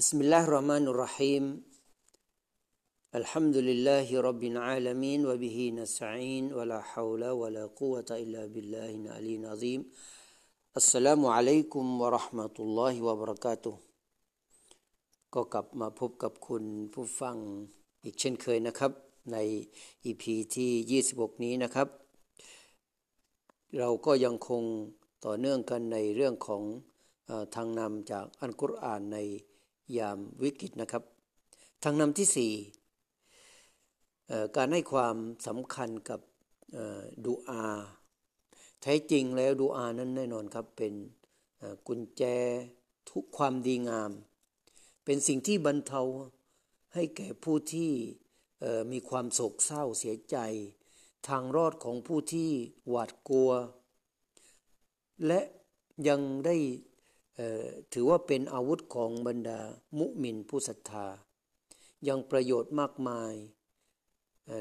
بسم الله الرحمن الرحيم الحمد لله رب العالمين وبه نستعين ولا حول ولا قوة إلا بالله العلي العظيم السلام عليكم ورحمة الله وبركاته ก็กลับมาพบกับคุณผู้ฟังอีกเช่นเคยนะครับ ใน EP ที่ 26 นี้นะครับ เราก็ยังคงต่อเนื่องกันในเรื่องของเออทางนำจากอันกุรอานใน ยามวิกฤตนะครับ ทางนำที่สี่การให้ความสำคัญกับดูอาแท้จริงแล้วดูอานั้นแน่นอนครับเป็นกุญแจทุกความดีงาม เป็นสิ่งที่บรรเทาให้แก่ผู้ที่มีความโศกเศร้าเสียใจ ทางรอดของผู้ที่หวาดกลัว และยังได้ ถือว่าเป็นอาวุธของบรรดามุมินผู้ศรัทธา ยังประโยชน์มากมาย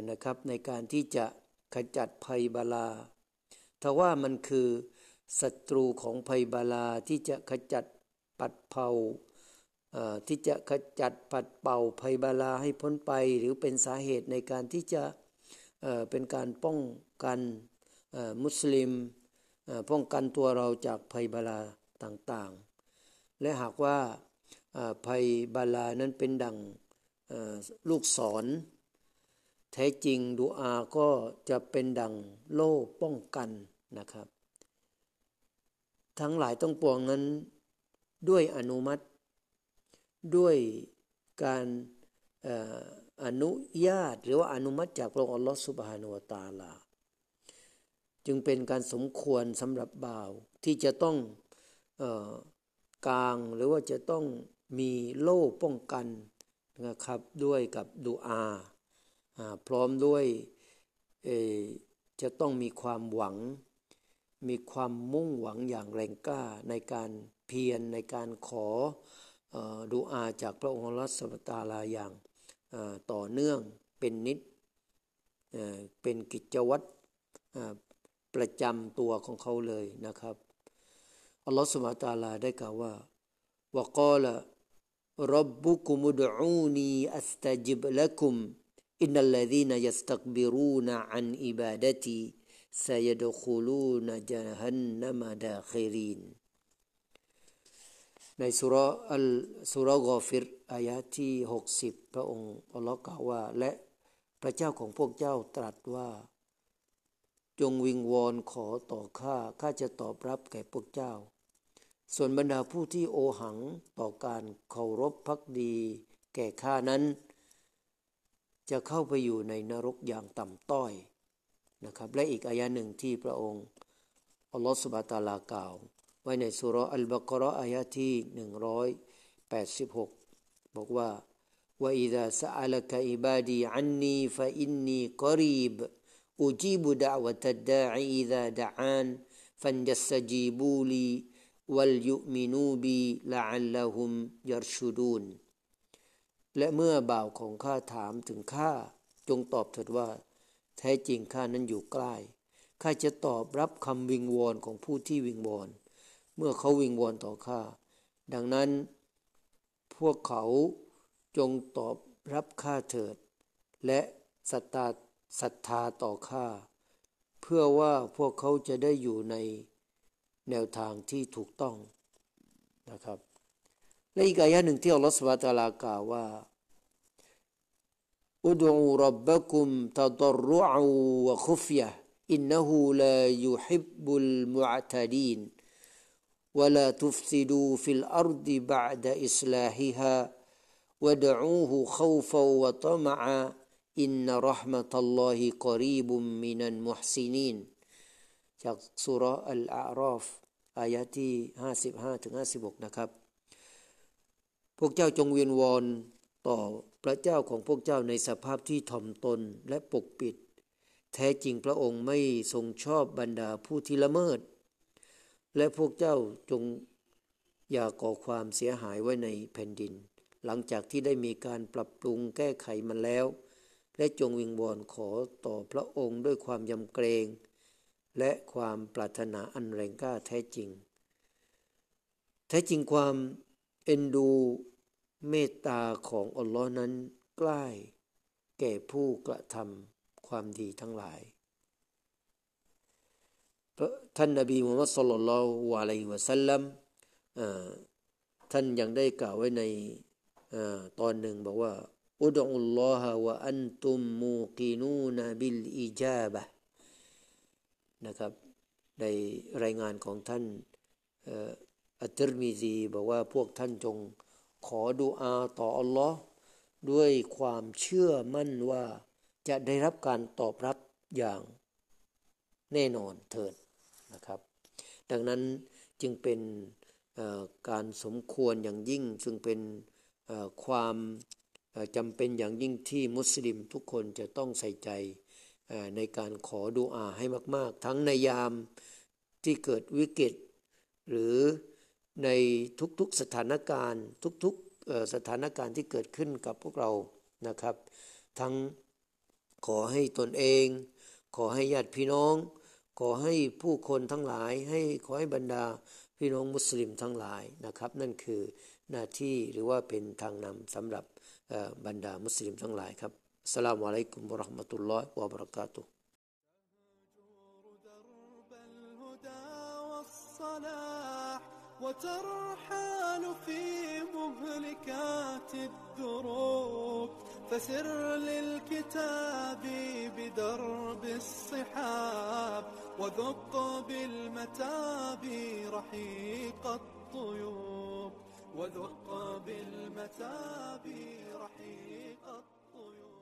นะครับในการที่จะขจัดภัยบาลาถ้าว่ามันคือศัตรูของภัยบาลาที่จะขจัดปัดเป่าที่จะขจัดปัดเป่าภัยบาลาให้พ้นไป หรือเป็นสาเหตุในการที่จะเป็นการป้องกันมุสลิมป้องกันตัวเราจากภัยบาลา ต่างๆ และหากว่าภัยบาลานั้นเป็นดังลูกศร แท้จริงดูอาก็จะเป็นดังโล่ป้องกันนะครับ ทั้งหลายต้องปวงนั้นด้วยอนุมัติ ด้วยการอนุญาตหรือว่าอนุมัติจากพระองค์อัลลอฮฺสุบฮานุวะตาลา จึงเป็นการสมควรสำหรับบ่าวที่จะต้อง กลางหรือว่าจะต้องมีโล่ป้องกันนะครับด้วยกับดูอาอ่าพร้อมด้วยจะต้องมีความหวัง มีความมุ่งหวังอย่างแรงกล้าในการเพียรในการขอเอ่อดูอาจากพระองค์อัสตาลาอย่างต่อเนื่องเป็นนิดเป็นกิจวัตรประจำตัวของเขาเลยนะครับ อัลลอฮฺสุบฮานะตาลาได้กล่าวว่าวะกาลรับบุคุมุดอูนีอัสตะจิบละกุมอินนัลลซีนยัสตักบิรูนอันอิบาดตีซยดคุลูนจาฮันนัมดาคิรินในสุราอัลสุรากอฟิรอายะที่หกสิบพระองค์อัลลอฮ์กล่าวว่า และพระเจ้าของพวกเจ้าตรัสว่า จงวิงวอนขอต่อข้า ข้าจะตอบรับแก่พวกเจ้า ส่วนบรรดาผู้ที่โอหังต่อการเคารพพักดี แก่ข้านั้น จะเข้าไปอยู่ในนรกอย่างต่ำต้อยนะครับ และอีกอายะหนึ่งที่พระองค์อัลลอฮฺสุบะตาลากล่าว ไว้ในสุรอัลบากราะห์อายะที่หนึ่งร้อยแปดสิบหกบอกว่า وإذا سألك عبادي عني فإني قريب أجيب دعوة الداعي إذا دعان فليستجيبوا لي وليؤمنوا بي لعلهم يرشدون และเมื่อบ่าวของข้าถามถึงข้าจงตอบเถิดว่า แท้จริงข้านั้นอยู่ใกล้ ข้าจะตอบรับคำวิงวอนของผู้ที่วิงวอน เมื่อเขาวิงวอนต่อข้า ดังนั้นพวกเขาจงตอบรับข้าเถิด และศรัทธา ศรัทธาต่อข้า เพื่อว่าพวกเขาจะได้อยู่ในแนวทางที่ถูกต้องนะครับ และอีกอายะหนึ่งที่อัลลอฮฺสุบฮานะฮูวะตะอาลากล่าวว่า ادعوا ربكم تضرعا وخفية إنه لا يحب المعتدين ولا تفسدوا في الأرض بعد إصلاحها ودعوه خوفا وطمعا إن رحمت الله قريب من المحسنينจากสุรอัลอาราฟอายะที่ 55ถึง56 นะครับ พวกเจ้าจงเวียนวอนต่อพระเจ้าของพวกเจ้าในสภาพที่ถ่อมตนและปกปิด แท้จริงพระองค์ไม่ทรงชอบบรรดาผู้ที่ละเมิด และพวกเจ้าจงอย่าก่อความเสียหายไว้ในแผ่นดิน หลังจากที่ได้มีการปรับปรุงแก้ไขมันแล้ว และจงวิงวอนขอต่อพระองค์ด้วยความยำเกรง และความปรารถนาอันแรงกล้าแท้จริง แท้จริงความเอ็นดูเมตตาของอัลลอฮ์นั้นใกล้แก่ผู้กระทำความดีทั้งหลาย ท่านนบีมุฮัมมัดสุลลัลลอฮุอะลัยฮิวะสัลลัมท่านยังได้กล่าวไว้ในตอนหนึ่งบอกว่า อุดอุลลอฮะวะอันตุมมูกีนูนบิลอิจาบะนะครับในรายงานของท่านอัตรมีซีบอกว่าพวกท่านจงขอดูอาต่ออัลลอฮ์ด้วยความเชื่อมั่นว่าจะได้รับการตอบรับอย่างแน่นอนเถิดนะครับ ดังนั้นจึงเป็นการสมควรอย่างยิ่ง ซึ่งเป็นความ จำเป็นอย่างยิ่งที่มุสลิมทุกคนจะต้องใส่ใจในการขอดูอาให้มาก ๆ ทั้งในยามที่เกิดวิกฤต หรือในทุกๆสถานการณ์ ทุกๆสถานการณ์ที่เกิดขึ้นกับพวกเรานะครับ ทั้งขอให้ตนเอง ขอให้ญาติพี่น้อง ขอให้ผู้คนทั้งหลาย ให้ขอให้บรรดาพี่น้องมุสลิมทั้งหลายนะครับ นั่นคือ หน้าที่หรือว่าเป็นทางนำสำหรับบรรดามุสลิมทั้งหลายครับสลามอะลัยกุมบรหมตุลลอฮ์วะบรักาตุ وترحال في مهلكات الدروب فسر للكتاب بدرب الصحاب وذق بالمتاب رحيق الطيوب وذق بالمتاب رحيق الطيور.